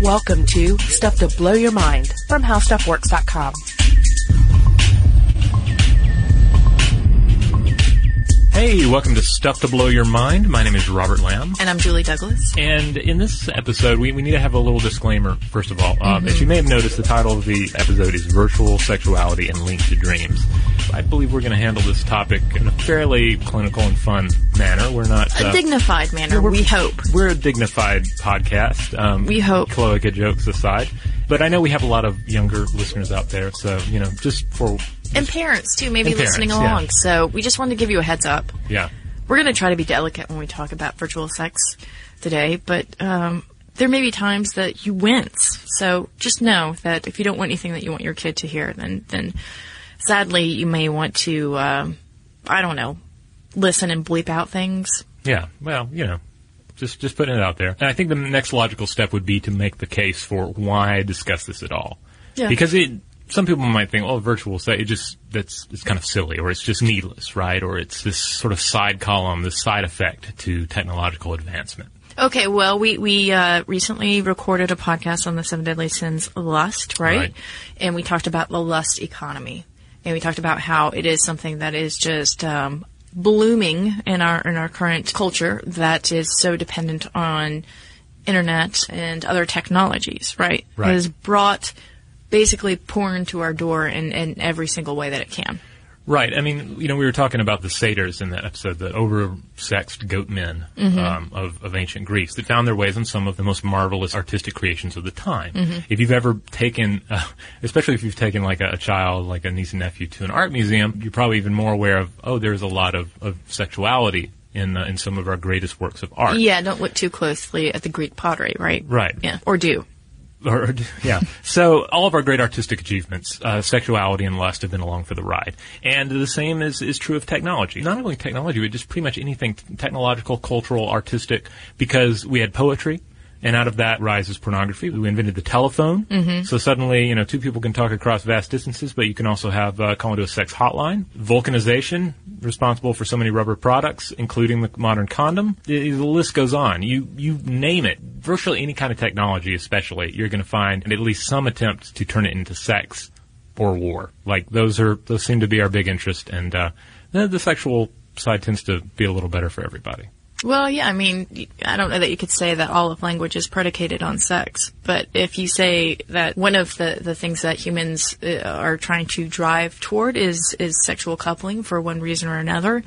Welcome to Stuff to Blow Your Mind from HowStuffWorks.com. Hey, welcome to Stuff to Blow Your Mind. My name is Robert Lamb. And I'm Julie Douglas. And in this episode, we, we need to have a little disclaimer, first of all. Um, As you may have noticed, the title of the episode is Virtual Sexuality and Linked to Dreams. I believe we're going to handle this topic in a fairly clinical and fun manner. We're not... A uh, dignified manner, we hope. we're a dignified podcast. Um, We hope. Cloaca jokes aside. But I know we have a lot of younger listeners out there, so, you know, just for... And parents, too, maybe parents, listening yeah. along. So we just wanted to give you a heads up. Yeah. We're going to try to be delicate when we talk about virtual sex today, but um, there may be times that you wince. So just know that if you don't want anything that you want your kid to hear, then, then sadly you may want to, um, I don't know, listen and bleep out things. Yeah, well, you know, just just putting it out there. And I think the next logical step would be to make the case for why discuss this at all. Yeah. Because it, some people might think, oh, virtual sex, it just that's it's kind of silly, or it's just needless, right? Or it's this sort of side column, this side effect to technological advancement. Okay, well, we we uh, recently recorded a podcast on the seven deadly sins, lust, right? Right. And we talked about the lust economy, and we talked about how it is something that is just um, blooming in our in our current culture that is so dependent on internet and other technologies, right? Right. It has brought basically porn to our door in, in every single way that it can. Right. I mean, you know, we were talking about the satyrs in that episode, the over-sexed goat men um, of, of ancient Greece that found their ways in some of the most marvelous artistic creations of the time. If you've ever taken, uh, especially if you've taken like a, a child, like a niece and nephew, to an art museum, you're probably even more aware of, oh, there's a lot of, of sexuality in uh, in some of our greatest works of art. Yeah, don't look too closely at the Greek pottery, right? Right. Yeah, or do. yeah. So all of our great artistic achievements, uh, sexuality and lust have been along for the ride, and the same is is true of technology. Not only technology, but just pretty much anything technological, cultural, artistic. Because we had poetry. And out of that rises pornography. We invented the telephone. Mm-hmm. So suddenly, you know, two people can talk across vast distances, but you can also have uh, call into a sex hotline. Vulcanization, responsible for so many rubber products, including the modern condom. The, the list goes on. You you name it. Virtually any kind of technology, especially, you're going to find at least some attempt to turn it into sex or war. Like those are those seem to be our big interest, and uh, the, the sexual side tends to be a little better for everybody. Well, yeah, I mean, I don't know that you could say that all of language is predicated on sex, but if you say that one of the, the things that humans uh, are trying to drive toward is, is sexual coupling for one reason or another,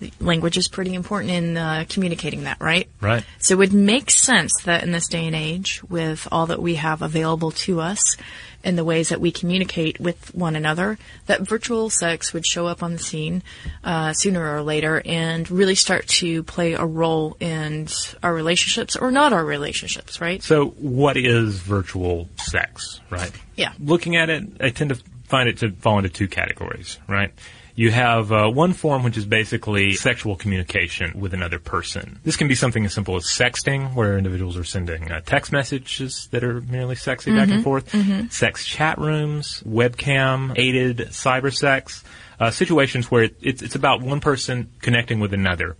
the language is pretty important in uh, communicating that, right? Right. So it would make sense that in this day and age, with all that we have available to us and the ways that we communicate with one another, that virtual sex would show up on the scene uh, sooner or later and really start to play a role in our relationships or not our relationships, right? So, what is virtual sex, right? Yeah. Looking at it, I tend to find it to fall into two categories, right? You have uh, one form which is basically sexual communication with another person. This can be something as simple as sexting, where individuals are sending uh, text messages that are merely sexy back and forth, sex chat rooms, webcam aided cyber sex, uh, situations where it, it's, it's about one person connecting with another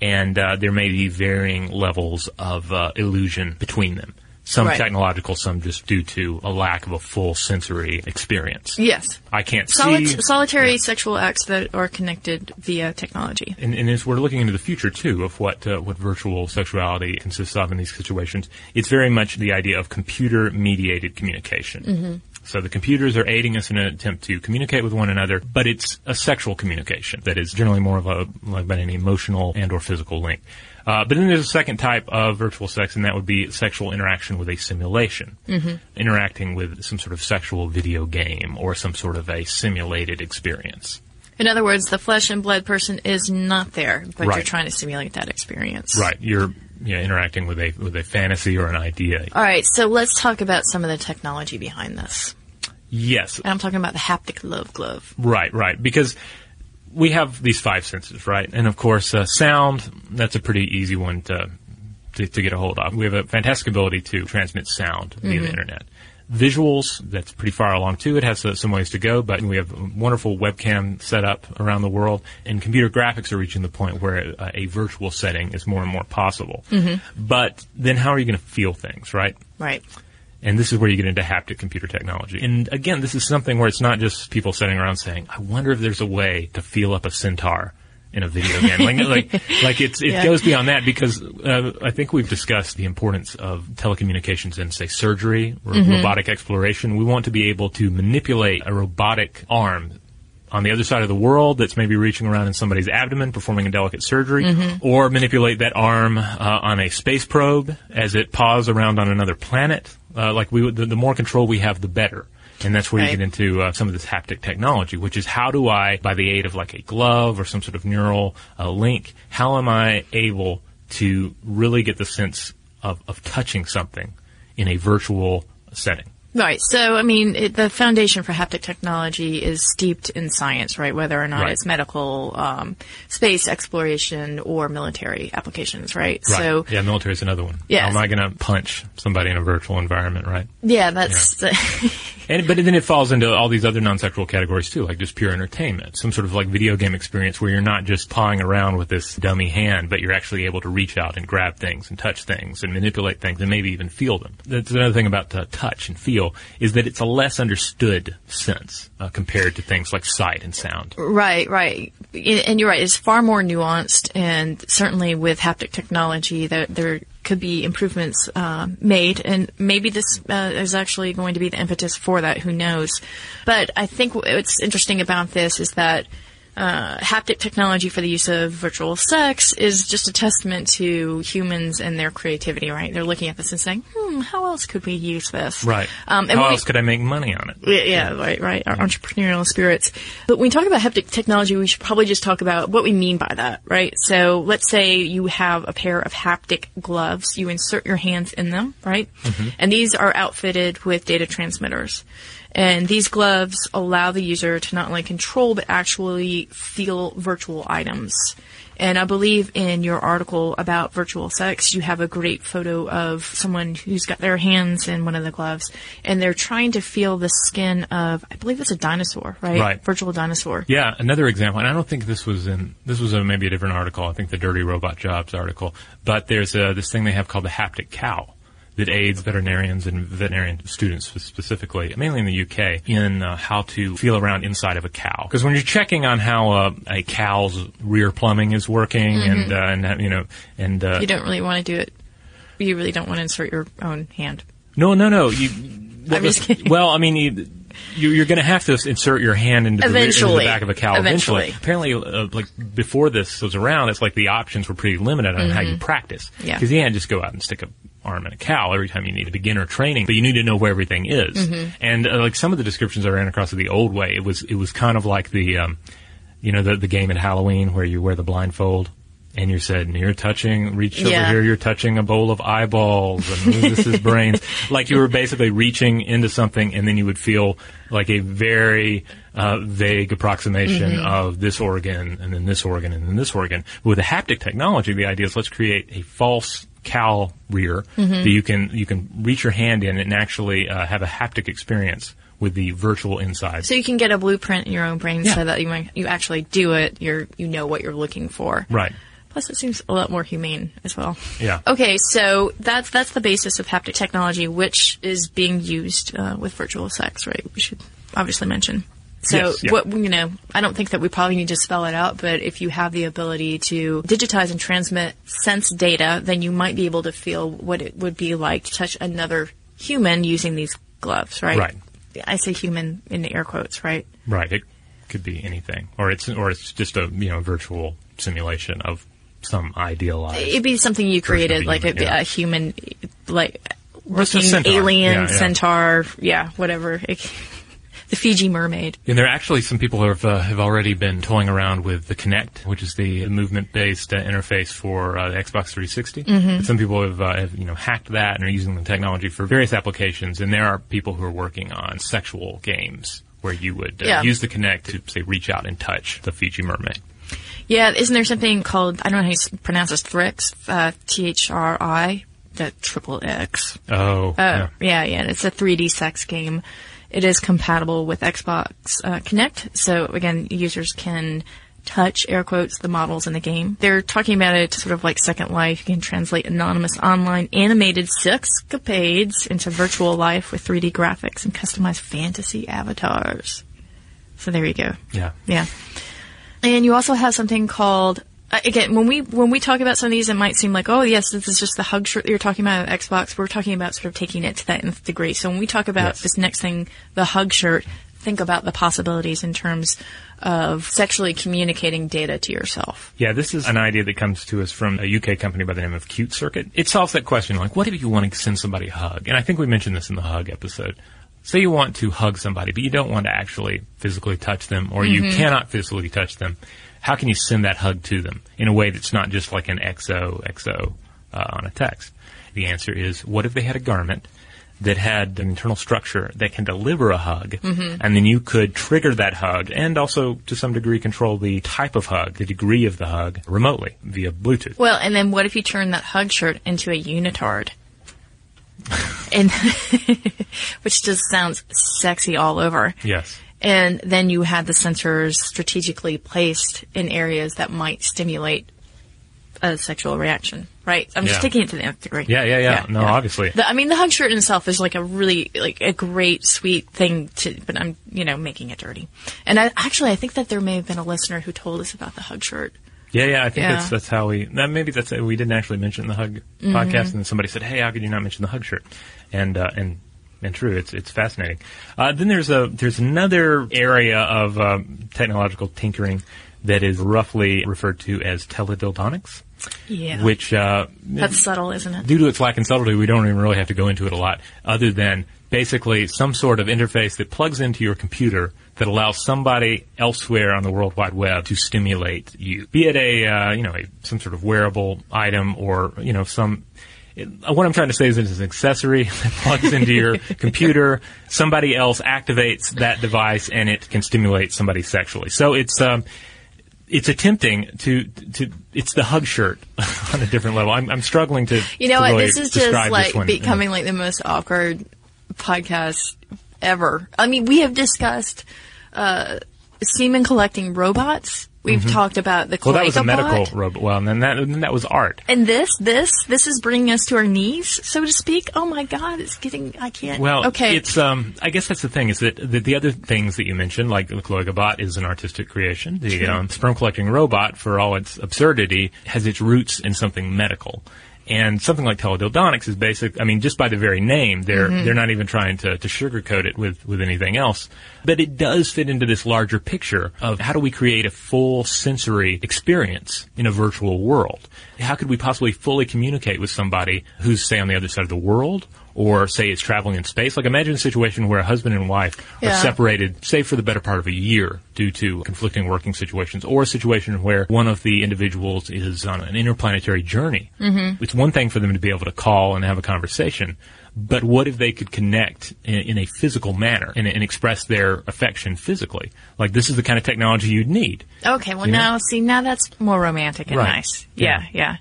and uh, there may be varying levels of uh, illusion between them. Some Right. technological, some just due to a lack of a full sensory experience. Yes. I can't see. solitary sexual acts that are connected via technology. And, and as we're looking into the future too of what uh, what virtual sexuality consists of in these situations, it's very much the idea of computer mediated communication. Mm-hmm. So the computers are aiding us in an attempt to communicate with one another, but it's a sexual communication that is generally more of a like an emotional and or physical link. Uh, but then there's a second type of virtual sex, and that would be sexual interaction with a simulation, mm-hmm. interacting with some sort of sexual video game or some sort of a simulated experience. In other words, the flesh and blood person is not there, but you're trying to simulate that experience. Right, you're you know, interacting with a with a fantasy or an idea. All right, so let's talk about some of the technology behind this. Yes, And I'm talking about the haptic love glove. right, right. Because we have these five senses, right? And of course, uh, sound, that's a pretty easy one to, to, to get a hold of. We have a fantastic ability to transmit sound via the internet. Visuals, that's pretty far along too. It has uh, some ways to go, but we have a wonderful webcam set up around the world, and computer graphics are reaching the point where uh, a virtual setting is more and more possible. But then how are you going to feel things, right? Right. And this is where you get into haptic computer technology. And again, this is something where it's not just people sitting around saying, I wonder if there's a way to feel up a centaur in a video game. like, like, like it's, it Yeah. goes beyond that because uh, I think we've discussed the importance of telecommunications in, say, surgery, or robotic exploration. We want to be able to manipulate a robotic arm on the other side of the world that's maybe reaching around in somebody's abdomen performing a delicate surgery or manipulate that arm uh, on a space probe as it paws around on another planet. Uh, like we the, the more control we have the better. And that's where you get into uh, some of this haptic technology which is how do i by the aid of like a glove or some sort of neural uh, link how am i able to really get the sense of, of touching something in a virtual setting Right. So, I mean, it, the foundation for haptic technology is steeped in science, right? Whether or not Right. it's medical, um, space exploration, or military applications, right? So, yeah military is another one Yes. how am i going to punch somebody in a virtual environment right yeah, that's And but then it falls into all these other non-sexual categories too, like just pure entertainment, some sort of like video game experience where you're not just pawing around with this dummy hand, but you're actually able to reach out and grab things and touch things and manipulate things and maybe even feel them. That's another thing about uh, touch and feel is that it's a less understood sense uh, compared to things like sight and sound. Right, right. And you're right. It's far more nuanced, and certainly with haptic technology, there, there could be improvements uh, made, and maybe this uh, is actually going to be the impetus for that. Who knows? But I think what's interesting about this is that uh, haptic technology for the use of virtual sex is just a testament to humans and their creativity. Right? They're looking at this and saying, "Hmm, how else could we use this?" Right. Um, and How when we- else could I make money on it? yeah, yeah, right, right. Our entrepreneurial spirits. But when we talk about haptic technology, we should probably just talk about what we mean by that, right? So let's say you have a pair of haptic gloves. You insert your hands in them, right? And these are outfitted with data transmitters. And these gloves allow the user to not only control, but actually feel virtual items. And I believe in your article about virtual sex, you have a great photo of someone who's got their hands in one of the gloves, and they're trying to feel the skin of, I believe it's a dinosaur, right? Right. Virtual dinosaur. Yeah, another example, and I don't think this was in this was a, maybe a different article. I think the Dirty Robot Jobs article, but there's uh this thing they have called the haptic cow that aids veterinarians and veterinarian students specifically, mainly in the UK, in uh, how to feel around inside of a cow. Because when you're checking on how uh, a cow's rear plumbing is working, and uh, and you know, and uh, You don't really want to do it. You really don't want to insert your own hand. no, no, no, you. I'm just kidding. Well, I mean, you, you, you're going to have to insert your hand into the, into the back of a cow Eventually. eventually. Apparently, uh, like before this was around, it's like the options were pretty limited on how you practice. Mm-hmm. Yeah. Because you can't just go out and stick a arm in a cow every time you need a beginner training, but you need to know where everything is. Mm-hmm. And uh, like some of the descriptions I ran across of the old way, it was it was kind of like the, um, you know, the the game at Halloween where you wear the blindfold. And you said, and you're touching, reach over here, you're touching a bowl of eyeballs, and this is brains. Like you were basically reaching into something, and then you would feel like a very uh, vague approximation Mm-hmm. of this organ, and then this organ, and then this organ. With the haptic technology, the idea is let's create a false cow rear Mm-hmm. that you can you can reach your hand in and actually uh, have a haptic experience with the virtual inside. So you can get a blueprint in your own brain Yeah. so that you might, you actually do it. You're you know what you're looking for. right. Plus, it seems a lot more humane as well. Yeah. Okay, so that's that's the basis of haptic technology, which is being used uh, with virtual sex, right? We should obviously mention. So, Yes, yeah. what you know, I don't think that we probably need to spell it out, but if you have the ability to digitize and transmit sense data, then you might be able to feel what it would be like to touch another human using these gloves, right? Right. I say human in the air quotes, right? Right. It could be anything, or it's or it's just a you know virtual simulation of some idealized. It'd be something you created, like human, a, yeah. a human, like looking centaur. alien Yeah, yeah. centaur, yeah, whatever. It- the Fiji mermaid. And there are actually some people who have, uh, have already been toying around with the Kinect, which is the movement-based uh, interface for uh, the Xbox 360. Mm-hmm. Some people have, uh, have you know hacked that and are using the technology for various applications. And there are people who are working on sexual games where you would uh, Yeah. use the Kinect to say reach out and touch the Fiji mermaid. Yeah, isn't there something called I don't know how you pronounce this Thrix, uh, T H R I, that triple X. Oh, Uh, yeah. yeah, yeah, it's a 3D sex game. It is compatible with Xbox uh, Kinect, so again, users can touch, air quotes, the models in the game. They're talking about it sort of like Second Life. You can translate anonymous online animated sexcapades into virtual life with 3D graphics and customized fantasy avatars. So there you go. Yeah. Yeah. And you also have something called uh, again when we when we talk about some of these, it might seem like oh yes, this is just the hug shirt that you're talking about at Xbox. We're talking about sort of taking it to that nth degree. So when we talk about Yes. this next thing, the hug shirt, think about the possibilities in terms of sexually communicating data to yourself. Yeah, this is an idea that comes to us from a UK company by the name of Cute Circuit. It solves that question, like, what if you want to send somebody a hug? And I think we mentioned this in the hug episode. Say you want to hug somebody, but you don't want to actually physically touch them, or you cannot physically touch them. How can you send that hug to them in a way that's not just like an XO, XO uh, on a text? The answer is, what if they had a garment that had an internal structure that can deliver a hug, and then you could trigger that hug and also, to some degree, control the type of hug, the degree of the hug, remotely via Bluetooth. Well, and then what if you turn that hug shirt into a unitard? And which just sounds sexy all over. Yes. And then you had the sensors strategically placed in areas that might stimulate a sexual reaction, right? I'm just taking it to the nth degree. Yeah, yeah, yeah. No, obviously. The, I mean, the hug shirt in itself is like a really, like a great, sweet thing to, but I'm, you know, making it dirty. And I, actually, I think that there may have been a listener who told us about the hug shirt. Yeah, yeah. I think Yeah. that's that's how we. That maybe that's we didn't actually mention the hug Mm-hmm. podcast, and then somebody said, "Hey, how could you not mention the hug shirt?" And uh, and and true, it's it's fascinating. Uh, then there's a there's another area of um, technological tinkering that is roughly referred to as teledildonics, Yeah. which uh, That's subtle, isn't it? due to its lack in subtlety, we don't even really have to go into it a lot, other than basically some sort of interface that plugs into your computer that allows somebody elsewhere on the World Wide Web to stimulate you, be it a uh, you know a, some sort of wearable item or you know some. It, what I'm trying to say is it's an accessory that plugs into your computer. Somebody else activates that device and it can stimulate somebody sexually. So it's um, it's attempting to to it's the hug shirt on a different level. I'm, I'm struggling to You know to what? This is just like one. becoming like the most awkward podcast ever. I mean, we have discussed uh, semen collecting robots. We've talked about the Mm-hmm. well, that was a medical robot. Well, and then that and then that was art. And this, this, this is bringing us to our knees, so to speak. Oh my God, it's getting. I can't. Well, okay. it's um. I guess that's the thing is that the, the other things that you mentioned, like the Cloacabot, is an artistic creation. The um, sperm collecting robot, for all its absurdity, has its roots in something medical. And something like teledildonics is basic. I mean, just by the very name, they're Mm-hmm. they're not even trying to, to sugarcoat it with with anything else. But it does fit into this larger picture of how do we create a full sensory experience in a virtual world? How could we possibly fully communicate with somebody who's say on the other side of the world? Or say it's traveling in space. Like imagine a situation where a husband and wife are separated, say for the better part of a year due to conflicting working situations, or a situation where one of the individuals is on an interplanetary journey. Mm-hmm. It's one thing for them to be able to call and have a conversation, but what if they could connect in, in a physical manner and, and express their affection physically? Like this is the kind of technology you'd need. Okay, well You know? now, see, now that's more romantic and Right. nice. Yeah, yeah.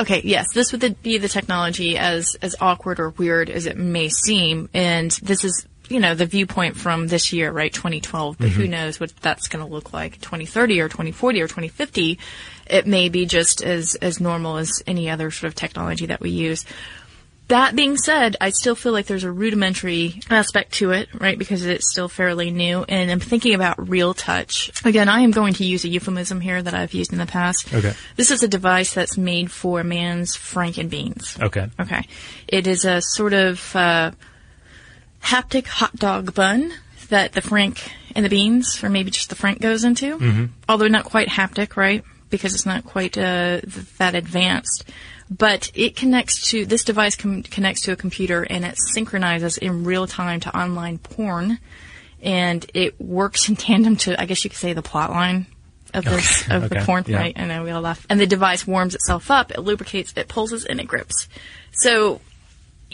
Okay, yes, this would be the technology as as awkward or weird as it may seem, and this is you know the viewpoint from this year, right, 2012. But Mm-hmm. who knows what that's going to look like 2030 or 2040 or 2050? It may be just as as normal as any other sort of technology that we use. That being said, I still feel like there's a rudimentary aspect to it, right? Because it's still fairly new. And I'm thinking about real touch. Again, I am going to use a euphemism here that I've used in the past. Okay. This is a device that's made for man's frankenbeans. Okay. Okay. It is a sort of uh, haptic hot dog bun that the frank and the beans, or maybe just the frank, goes into. Mm-hmm. Although not quite haptic, right? Because it's not quite uh, th- that advanced. But it connects to this device com- connects to a computer and it synchronizes in real time to online porn, and it works in tandem to I guess you could say the plot line of this of the porn, yeah. right? I know we all laugh. And the device warms itself up, it lubricates, it pulses, and it grips. So,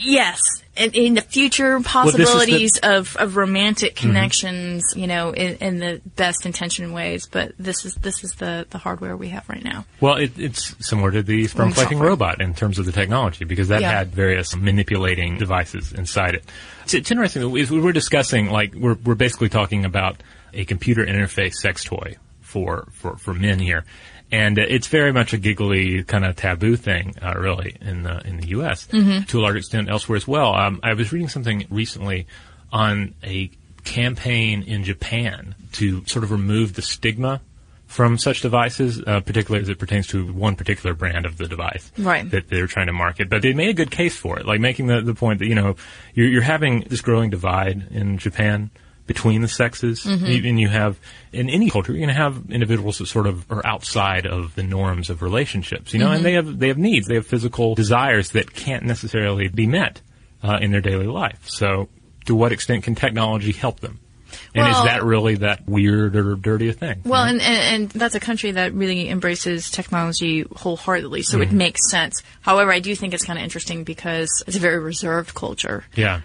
yes, in, in the future this is the- possibilities of, of romantic connections, you know, in, in the best intention ways. But this is this is the the hardware we have right now. Well, it, it's similar to the sperm collecting robot in terms of the technology because that Yeah. had various manipulating devices inside it. It's, it's interesting. we- We're discussing like we're we're basically talking about a computer interface sex toy for, for, for men here. And uh, it's very much a giggly kind of taboo thing, uh, really, in the in the U.S. To a large extent, elsewhere as well. Um, I was reading something recently on a campaign in Japan to sort of remove the stigma from such devices, uh, particularly as it pertains to one particular brand of the device Right. that they're trying to market. But they made a good case for it, like making the, the point that, you know, you're, you're having this growing divide in Japan between the sexes. Mm-hmm. You- And you have, in any culture, you're going to have individuals that sort of are outside of the norms of relationships, you know, Mm-hmm. and they have, they have needs, they have physical desires that can't necessarily be met uh, in their daily life. So, to what extent can technology help them? And Well- is that really that weird or dirty a thing? Well, and, and, and that's a country that really embraces technology wholeheartedly, so Mm-hmm. it makes sense. However, I do think it's kind of interesting because it's a very reserved culture. yeah.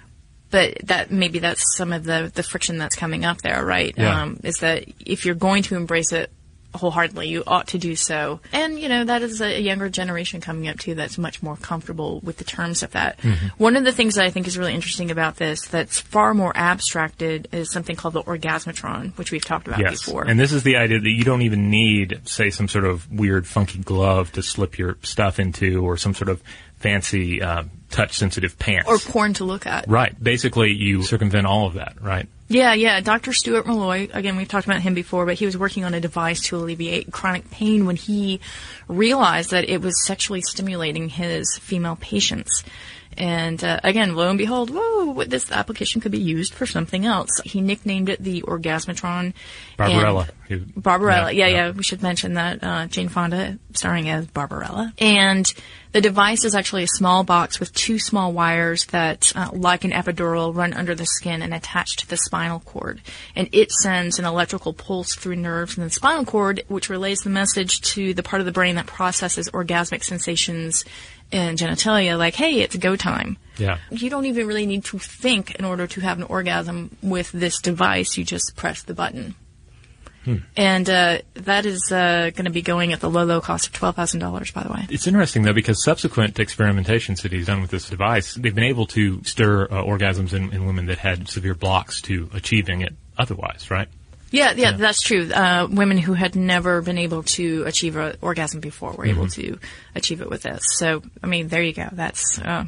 But that maybe that's some of the, the friction that's coming up there, right? Yeah. Um, is that if you're going to embrace it wholeheartedly, you ought to do so. And, you know, that is a younger generation coming up too that's much more comfortable with the terms of that. Mm-hmm. One of the things that I think is really interesting about this that's far more abstracted is something called the orgasmatron, which we've talked about Yes. before. And this is the idea that you don't even need, say, some sort of weird, funky glove to slip your stuff into or some sort of fancy, uh, touch sensitive pants. or porn to look at. right. Basically, you circumvent all of that, right? Yeah, yeah. Dr. Stuart Meloy, again, we've talked about him before, but he was working on a device to alleviate chronic pain when he realized that it was sexually stimulating his female patients. And uh, again, lo and behold, whoa, this application could be used for something else. He nicknamed it the Orgasmatron. Barbarella. Barbarella, yeah, yeah, yeah. We should mention that uh, Jane Fonda starring as Barbarella. And the device is actually a small box with two small wires that, uh, like an epidural, run under the skin and attach to the spinal cord. And it sends an electrical pulse through nerves in the spinal cord, which relays the message to the part of the brain that processes orgasmic sensations and genitalia, like, hey, it's go time. Yeah. You don't even really need to think in order to have an orgasm with this device. You just press the button. And uh, that is uh, going to be going at the low, low cost of twelve thousand dollars. By the way, It's interesting though because subsequent experimentations that he's done with this device, they've been able to stir uh, orgasms in, in women that had severe blocks to achieving it otherwise, right? Yeah, yeah, that's true. Uh, women who had never been able to achieve an orgasm before were able to achieve it with this. So, I mean, there you go. That's uh,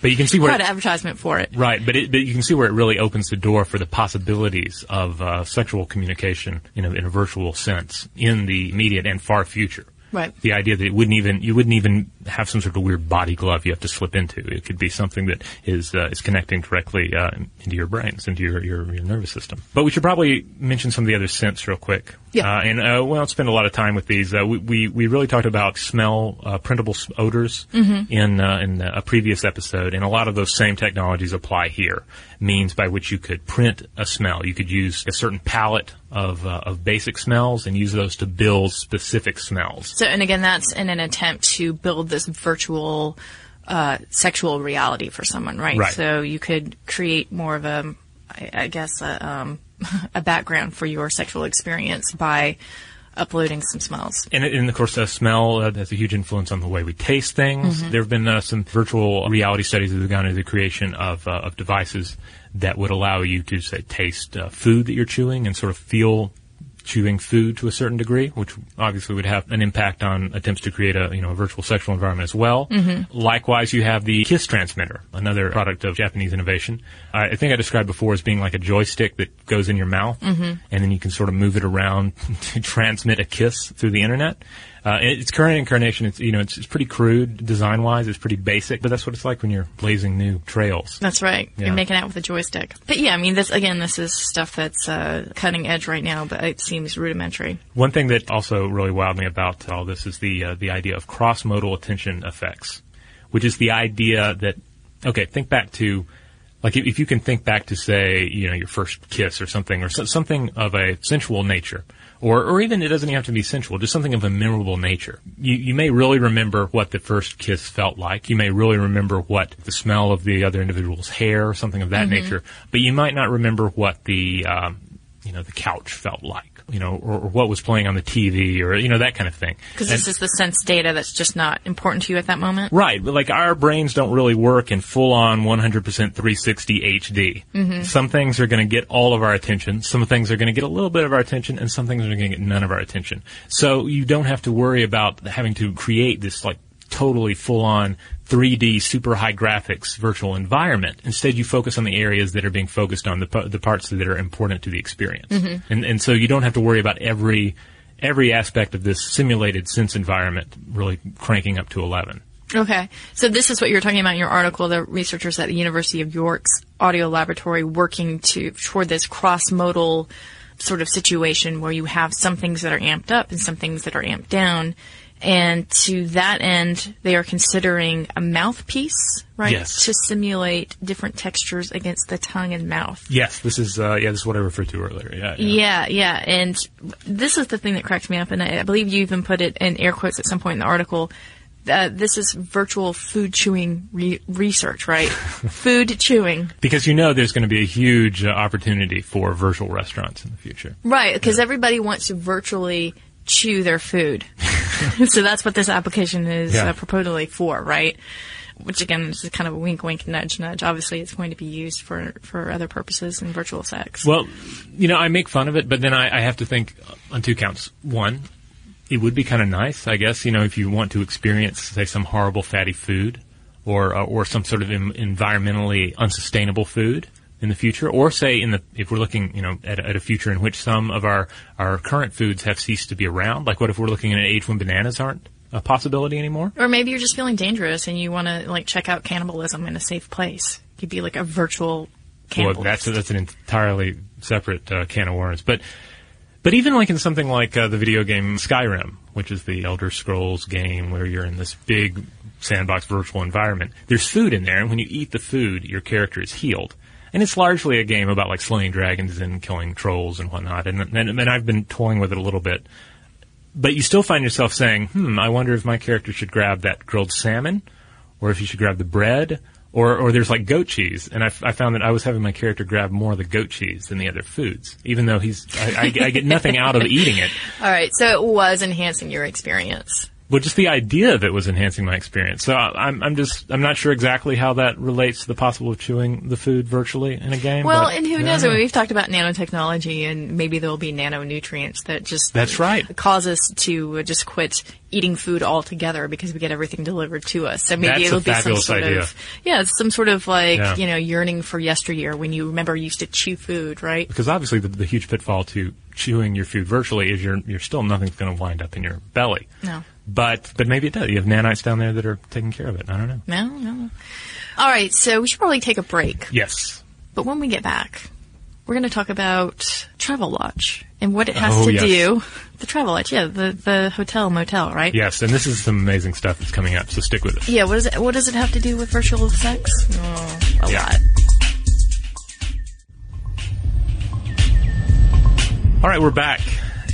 But you can see where quite an advertisement for it. Right, but, it, but you can see where it really opens the door for the possibilities of uh, sexual communication, you know, in a virtual sense, in the immediate and far future. Right. The idea that it wouldn't even you wouldn't even have some sort of weird body glove you have to slip into. It could be something that is uh, is connecting directly uh, into your brains, into your, your your nervous system. But we should probably mention some of the other scents real quick. Yeah. Uh, and uh, we won't spend a lot of time with these. Uh, we, we we really talked about smell uh, printable odors in uh, in a previous episode, and a lot of those same technologies apply here. Means by which you could print a smell. You could use a certain palette of uh, of basic smells and use those to build specific smells. So, and again, that's in an attempt to build this virtual uh, sexual reality for someone, right? Right. So you could create more of a, I, I guess, a, um, a background for your sexual experience by uploading some smells. And, and of course, uh, smell uh, has a huge influence on the way we taste things. There have been uh, some virtual reality studies that have gone into the creation of, uh, of devices that would allow you to, say, taste uh, food that you're chewing and sort of feel chewing food to a certain degree, which obviously would have an impact on attempts to create a you know a virtual sexual environment as well. Mm-hmm. Likewise, you have the Kiss transmitter, another product of Japanese innovation. I I think I described before as being like a joystick that goes in your mouth, mm-hmm. and then you can sort of move it around to transmit a kiss through the internet. Uh, its current incarnation, it's you know it's, it's pretty crude design wise. It's pretty basic, but that's what it's like when you're blazing new trails. That's right. Yeah. You're making out with a joystick. But yeah, I mean, this again, this is stuff that's uh, cutting edge right now, but it seems rudimentary. One thing that also really wowed me about all this is the uh, the idea of cross modal attention effects, which is the idea that okay, think back to like if, if you can think back to say you know your first kiss or something or so, something of a sensual nature. Or, or even it doesn't even have to be sensual, just something of a memorable nature. You, you may really remember what the first kiss felt like. You may really remember what the smell of the other individual's hair or something of that nature. But you might not remember what the, um, you know the couch felt like, you know, or, or what was playing on the TV, or you know that kind of thing. Because this is the sense data that's just not important to you at that moment. Right, but like our brains don't really work in full on 100% 360 HD. Mm-hmm. Some things are going to get all of our attention, some things are going to get a little bit of our attention, and some things are going to get none of our attention. So you don't have to worry about having to create this like totally full on 3D super high graphics virtual environment. Instead, you focus on the areas that are being focused on, the, the parts that are important to the experience. Mm-hmm. And, and so you don't have to worry about every, every aspect of this simulated sense environment really cranking up to 11. Okay. So this is what you're talking about in your article, the researchers at the University of York's audio laboratory working to toward this cross-modal sort of situation where you have some things that are amped up and some things that are amped down. And to that end, they are considering a mouthpiece, right? Yes. To simulate different textures against the tongue and mouth. Yes, this is uh, yeah, this is what I referred to earlier. Yeah, Yeah, yeah, and this is the thing that cracks me up, and I, I believe you even put it in air quotes at some point in the article. Uh, this is virtual food chewing re- research, right? food chewing, Because you know there's going to be a huge uh, opportunity for virtual restaurants in the future. right? Because everybody wants to virtually chew their food, so that's what this application is Yeah. uh, purportedly for, right? Which again is kind of a wink, wink, nudge, nudge. Obviously, it's going to be used for for other purposes in virtual sex. Well, you know, I make fun of it, but then I, I have to think on two counts. One, it would be kind of nice, I guess, you know, if you want to experience, say, some horrible fatty food, or uh, or some sort of environmentally unsustainable food in the future, or say in the if we're looking, you know, at, a- at a future in which some of our our current foods have ceased to be around. Like, what if we're looking at an age when bananas aren't a possibility anymore? Or maybe you're just feeling dangerous and you want to like check out cannibalism in a safe place. You'd be like a virtual Well, cannibal. that's that's an entirely separate uh, can of worms. But but even like in something like uh, the video game Skyrim, which is the Elder Scrolls game where you're in this big sandbox virtual environment, there's food in there, and when you eat the food, your character is healed. And it's largely a game about like slaying dragons and killing trolls and whatnot. And and, and I've been toying with it a little bit. But you still find yourself saying, "Hmm, I wonder if my character should grab that grilled salmon, or if he should grab the bread, or or there's like goat cheese." And I, found that I was having my character grab more of the goat cheese than the other foods, even though he's I, I, I get nothing out of eating it. All right, so it was enhancing your experience. But just the idea of it was enhancing my experience. So I- I'm I'm just I'm not sure exactly how that relates to the possible of chewing the food virtually in a game. Well, but- and who Yeah. knows? I mean, we've talked about nanotechnology, and maybe there will be nanonutrients that just That's right. cause us to just quit eating food all together because we get everything delivered to us. So maybe That's a it'll be some sort idea. of yeah, it's some sort of like Yeah. you know yearning for yesteryear when you remember you used to chew food, right? because obviously the, the huge pitfall to chewing your food virtually is you're you're still nothing's going to wind up in your belly. No. But but maybe it does. You have nanites down there that are taking care of it. I don't know. No, no. All right, so we should probably take a break. Yes. But when we get back, we're going to talk about Travelodge and what it has Oh, to yes. do. The Travelodge, yeah, the the hotel motel, right? Yes, and this is some amazing stuff that's coming up. So stick with us. Yeah. What does it What does it have to do with virtual sex? Oh, a Yeah. lot. All right, we're back,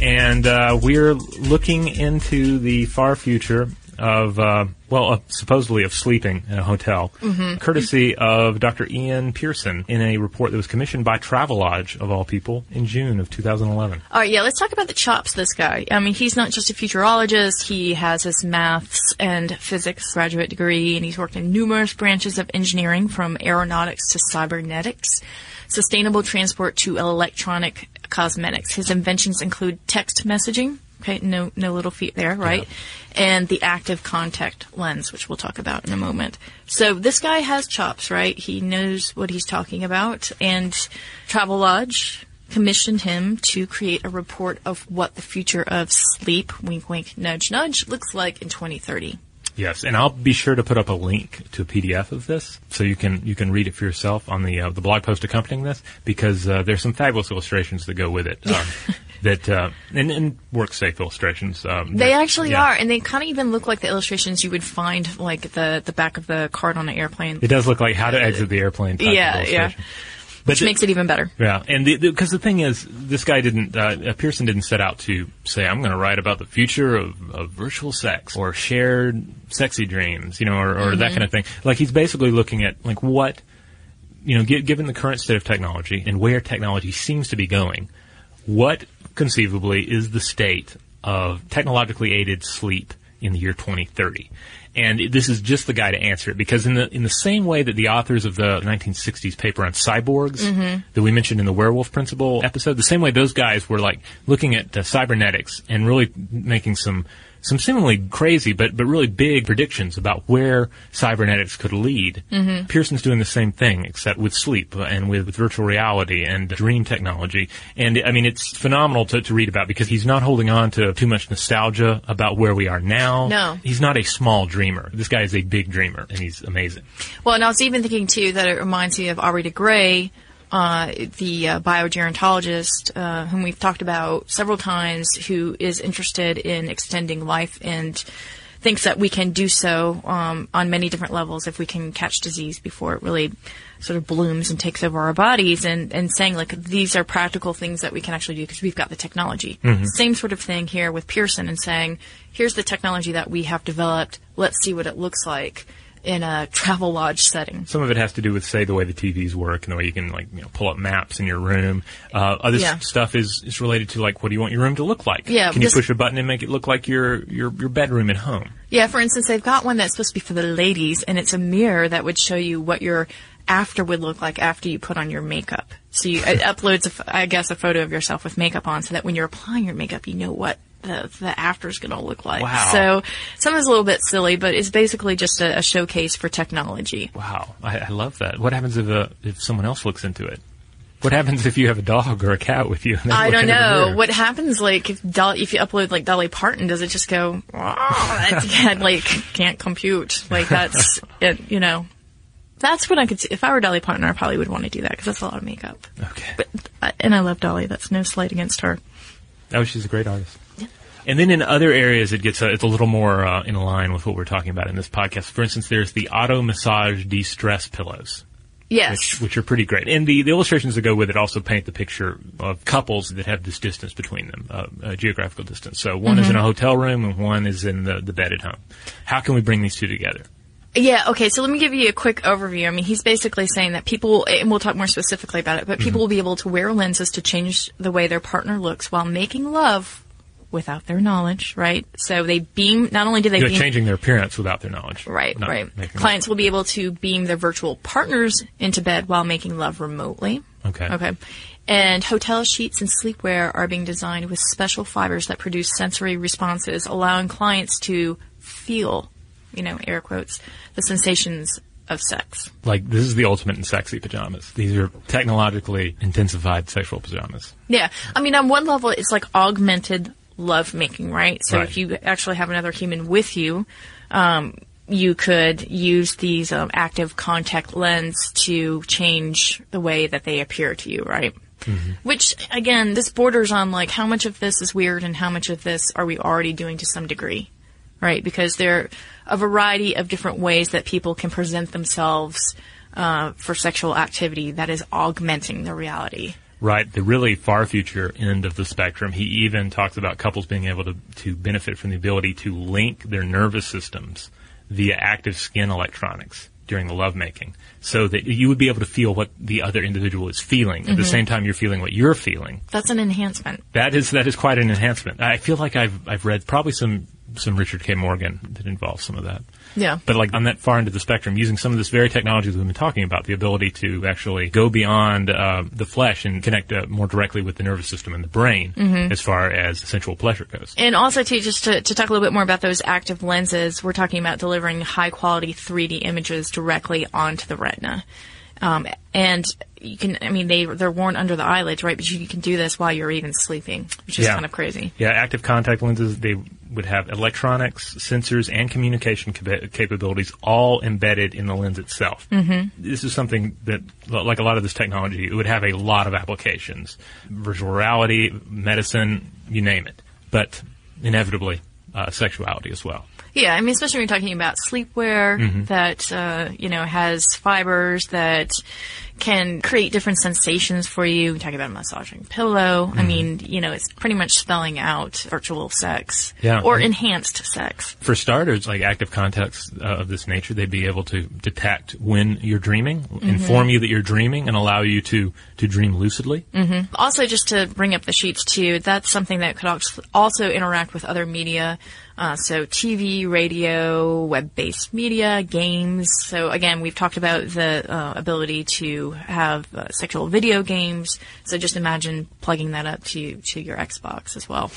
and uh, we're looking into the far future of uh, well, uh, supposedly of sleeping in a hotel, courtesy of Dr. Ian Pearson in a report that was commissioned by Travelodge of all people in June of 2011. All right, yeah, let's talk about the chops, this guy. I mean, he's not just a futurologist, he has his maths and physics graduate degree, and he's worked in numerous branches of engineering from aeronautics to cybernetics, sustainable transport to electronic cosmetics. His inventions include text messaging. Okay, no, no little feat there, right? And the active contact lens, which we'll talk about in a moment. So this guy has chops, right? He knows what he's talking about. And Travelodge commissioned him to create a report of what the future of sleep, wink, wink, nudge, nudge, looks like in 2030. Yes, and I'll be sure to put up a link to a PDF of this so you can you can read it for yourself on the uh, the blog post accompanying this because uh, there's some fabulous illustrations that go with it. Um, that uh, and, and work safe illustrations. Um, They that- actually yeah. are, and they kind of even look like the illustrations you would find like the the back of the card on an airplane, It does look like how to exit the airplane. Yeah, yeah. But which the- makes it even better. Yeah, and the, because the, thing is, this guy didn't, uh, Pearson didn't set out to say, I'm going to write about the future of, of virtual sex or shared sexy dreams, you know, or, or that kind of thing. Like he's basically looking at like what, you know, gi- given the current state of technology and where technology seems to be going, what conceivably is the state of technologically aided sleep in the year 2030? And this is just the guy to answer it because in the in the same way that the authors of the 1960s paper on cyborgs that we mentioned in the werewolf principle episode, the same way those guys were like looking at uh, cybernetics and really making some some seemingly crazy but but really big predictions about where cybernetics could lead. Mm-hmm. Pearson's doing the same thing except with sleep and with, with virtual reality and dream technology. And I mean it's phenomenal to, to read about because he's not holding on to too much nostalgia about where we are now. No. He's not a small dreamer. This guy is a big dreamer and he's amazing. Well, and I was even thinking too that it reminds me of Aubrey de Grey, uh, the uh, biogerontologist uh, whom we've talked about several times, who is interested in extending life and thinks that we can do so um, on many different levels if we can catch disease before it really sort of blooms and takes over our bodies and, and saying like these are practical things that we can actually do because we've got the technology. Same sort of thing here with Pearson and saying here's the technology that we have developed. Let's see what it looks like in a Travelodge setting. Some of it has to do with, say, the way the TVs work and the way you can, like, you know, pull up maps in your room. Uh, other Yeah. stuff is, is related to, like, what do you want your room to look like? Yeah, Can you push a button and make it look like your, your, your bedroom at home? Yeah, for instance, they've got one that's supposed to be for the ladies, and it's a mirror that would show you what your after would look like after you put on your makeup. So you, it uploads, a I guess, a photo of yourself with makeup on, so that when you're applying your makeup, you know what the the after is going to look like. Wow. So some is a little bit silly, but it's basically just a, a showcase for technology. Wow. I, I love that. What happens if, uh, if someone else looks into it? What happens if you have a dog or a cat with you? I don't know what happens. Like if Dolly, if you upload like Dolly Parton, does it just go? Oh, that's like can't compute. Like that's it. You know, that's what I could see. If I were Dolly Parton, I probably would want to do that because that's a lot of makeup. Okay. But uh, and I love Dolly. That's no slight against her. Oh, she's a great artist. And then in other areas, it gets uh, it's a little more uh, in line with what we're talking about in this podcast. For instance, there's the auto massage de-stress pillows. Yes. which, which are pretty great. And the, the illustrations that go with it also paint the picture of couples that have this distance between them, uh, uh, geographical distance. So one is in a hotel room and one is in the, the bed at home. How can we bring these two together? Yeah, okay, so let me give you a quick overview. I mean, he's basically saying that people, and we'll talk more specifically about it, but people will be able to wear lenses to change the way their partner looks while making love without their knowledge, right? So they beam, not only do they You know, beam. changing their appearance without their knowledge. Right, right. Clients will be able to beam their virtual partners into bed while making love remotely. Okay. Okay. And hotel sheets and sleepwear are being designed with special fibers that produce sensory responses, allowing clients to feel, you know, air quotes, the sensations of sex. Like, this is the ultimate in sexy pajamas. These are technologically intensified sexual pajamas. Yeah. I mean, on one level, it's like augmented love making, right? So Right. if you actually have another human with you, um, you could use these um, active contact lens to change the way that they appear to you, right? Which, again, this borders on like how much of this is weird and how much of this are we already doing to some degree, right? Because there are a variety of different ways that people can present themselves uh, for sexual activity that is augmenting the reality. Right, the really far future end of the spectrum. He even talks about couples being able to, to benefit from the ability to link their nervous systems via active skin electronics during the lovemaking so that you would be able to feel what the other individual is feeling at the mm-hmm. same time you're feeling what you're feeling. That's an enhancement. That is that is quite an enhancement. I feel like I've I've read probably some some Richard K. Morgan that involves some of that. Yeah. But like on that far end of the spectrum, using some of this very technology that we've been talking about, the ability to actually go beyond uh, the flesh and connect uh, more directly with the nervous system and the brain as far as sensual pleasure goes. And also, too, just to, to talk a little bit more about those active lenses, we're talking about delivering high quality 3D images directly onto the retina. Um, and you can, I mean, they, they're worn under the eyelids, right? But you can do this while you're even sleeping, which is Yeah. kind of crazy. Yeah, active contact lenses, they would have electronics, sensors, and communication capa- capabilities all embedded in the lens itself. Mm-hmm. This is something that, like a lot of this technology, it would have a lot of applications. Virtual reality, medicine, you name it. But inevitably, uh, sexuality as well. Yeah, I mean, especially when you're talking about sleepwear Mm-hmm. that uh, you know has fibers that can create different sensations for you. We talk about a massaging pillow. I mm-hmm. mean, you know, it's pretty much spelling out virtual sex Yeah. or enhanced sex. For starters, like active contacts uh, of this nature, they'd be able to detect when you're dreaming, mm-hmm. inform you that you're dreaming, and allow you to to dream lucidly. Mm-hmm. Also, just to bring up the sheets too, that's something that could als- also interact with other media. Uh, so TV, radio, web-based media, games. So again, we've talked about the uh, ability to have uh, sexual video games. So just imagine plugging that up to to your Xbox as well,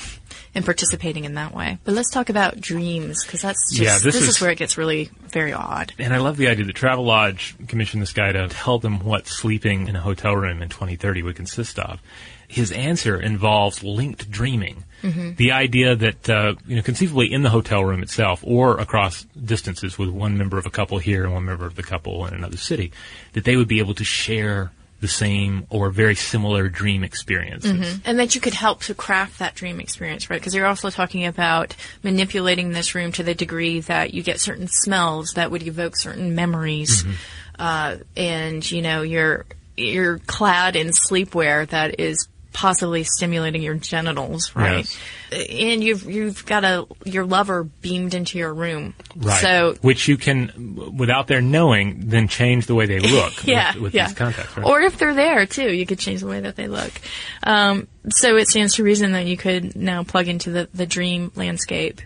and participating in that way. But let's talk about dreams because that's just Yeah, this this, is- is where it gets really very odd. And I love the idea that Travelodge commissioned this guy to tell them what sleeping in a hotel room in 2030 would consist of. His answer involves linked dreaming. The idea that, uh, you know, conceivably in the hotel room itself or across distances with one member of a couple here and one member of the couple in another city, that they would be able to share the same or very similar dream experiences. And that you could help to craft that dream experience, right? Because you're also talking about manipulating this room to the degree that you get certain smells that would evoke certain memories, uh, and you know you're you're clad in sleepwear that is possibly stimulating your genitals, right? And you've you've got a your lover beamed into your room, Right. So Which you can, without their knowing, then change the way they look yeah, with, with yeah. these contacts. Right? Or if they're there too, you could change the way that they look. Um, so it stands to reason that you could now plug into the, the dream landscape.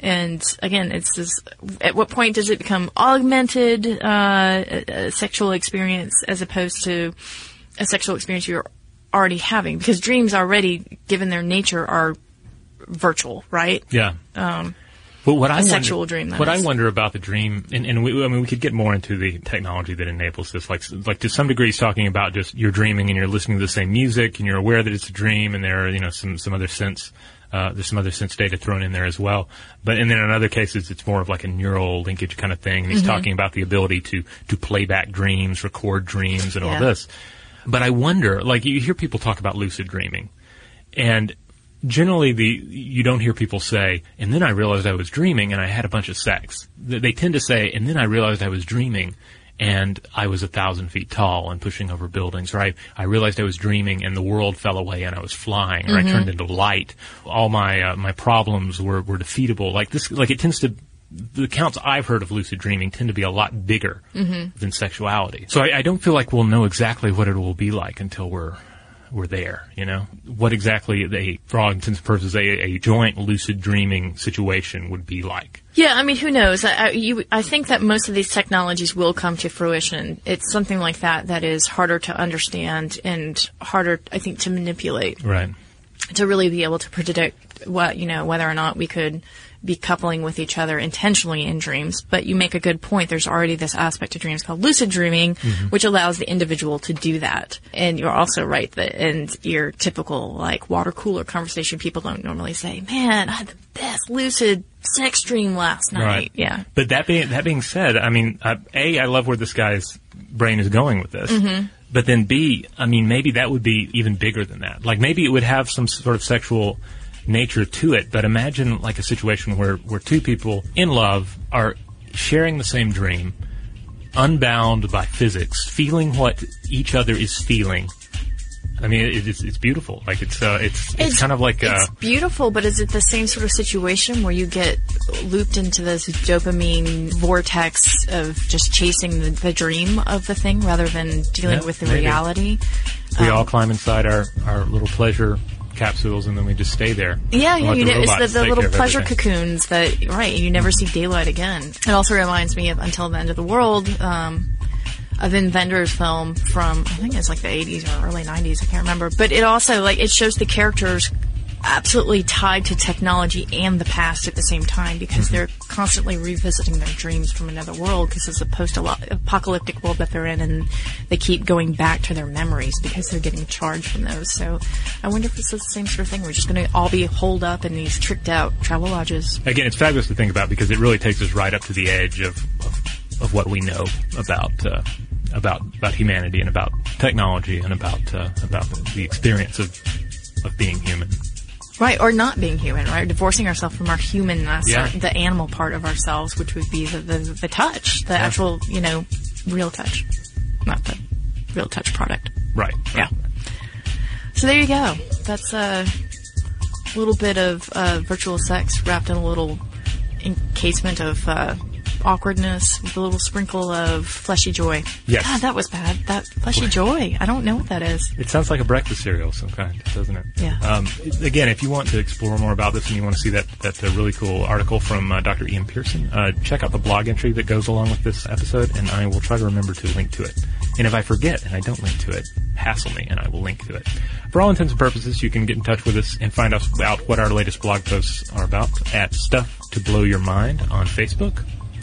And again, it's this, at what point does it become augmented, uh, a, a sexual experience as opposed to a sexual experience you're already having? Because dreams already, given their nature, are virtual, right? Yeah. Um, but what I a wonder, sexual dream, what I wonder about the dream, and, and we, I mean, we could get more into the technology that enables this. Like, like to some degree, it's talking about just you're dreaming and you're listening to the same music and you're aware that it's a dream, and there are you know some some other sense. Uh, there's some other sense data thrown in there as well, but and then in other cases it's more of like a neural linkage kind of thing. And he's Mm-hmm. talking about the ability to to play back dreams, record dreams, and all this. But I wonder, like you hear people talk about lucid dreaming, and generally the you don't hear people say, and then I realized I was dreaming and I had a bunch of sex. They tend to say, and then I realized I was dreaming and I was a thousand feet tall and pushing over buildings, or I, I realized I was dreaming and the world fell away and I was flying, or I turned into light. All my uh, my problems were, were defeatable. Like this, like it tends to. The accounts I've heard of lucid dreaming tend to be a lot bigger mm-hmm. than sexuality. So I, I don't feel like we'll know exactly what it will be like until we're we're there, you know? What exactly they, for all intents and purposes, a, a joint lucid dreaming situation would be like. Yeah, I mean, who knows? I, I, you, I think that most of these technologies will come to fruition. It's something like that that is harder to understand and harder, I think, to manipulate Right. to really be able to predict what you know whether or not we could be coupling with each other intentionally in dreams. But you make a good point. There's already this aspect of dreams called lucid dreaming, which allows the individual to do that. And you're also right that in your typical like water cooler conversation, people don't normally say, "Man, I had the best lucid sex dream last night." Right. Yeah. But that being that being said, I mean, uh, a I love where this guy's brain is going with this. But then B, I mean, maybe that would be even bigger than that. Like maybe it would have some sort of sexual nature to it. But imagine like a situation where where two people in love are sharing the same dream, unbound by physics, feeling what each other is feeling. I mean, it, it's it's beautiful. Like it's uh, it's, it's kind of like uh, it's beautiful, but is it the same sort of situation where you get looped into this dopamine vortex of just chasing the, the dream of the thing rather than dealing Yeah, with the maybe. reality? we um, all climb inside our our little pleasure capsules and then we just stay there. Yeah, yeah, you the know, it's the, the little pleasure cocoons that right. You never see daylight again. It also reminds me of Until the End of the World. Um, a Wim film from I think it's like the 80s or early 90s. I can't remember, but it also like it shows the characters absolutely tied to technology and the past at the same time because they're constantly revisiting their dreams from another world because it's a post-apocalyptic world that they're in and they keep going back to their memories because they're getting charged from those. So I wonder if it's the same sort of thing. We're just going to all be holed up in these tricked out Travelodges. Again, it's fabulous to think about because it really takes us right up to the edge of of, of what we know about uh, about about humanity and about technology and about uh, about the experience of of being human. Right, or not being human, right? Divorcing ourselves from our humanness, Yeah. or the animal part of ourselves, which would be the, the, the touch, the actual, you know, real touch. Not the RealTouch product. Right. Yeah. So there you go. That's a little bit of uh, virtual sex wrapped in a little encasement of uh, awkwardness with a little sprinkle of fleshy joy. Yes. God, that was bad. That fleshy joy. I don't know what that is. It sounds like a breakfast cereal of some kind, doesn't it? Yeah. Um, again, if you want to explore more about this and you want to see that that uh, really cool article from uh, Dr. Ian Pearson, uh, check out the blog entry that goes along with this episode, and I will try to remember to link to it. And if I forget and I don't link to it, hassle me, and I will link to it. For all intents and purposes, you can get in touch with us and find out what our latest blog posts are about at Stuff to Blow Your Mind on Facebook.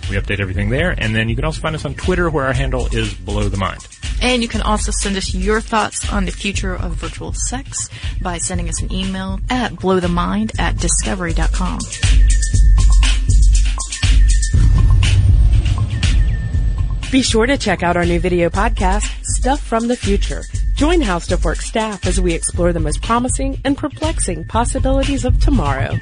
We update everything there, and then you can also find us on Twitter, where our handle is Blow the Mind. And you can also send us your thoughts on the future of virtual sex by sending us an email at blowthemind at discovery.com. Be sure to check out our new video podcast, Stuff from the Future. Join How Stuff Works staff as we explore the most promising and perplexing possibilities of tomorrow.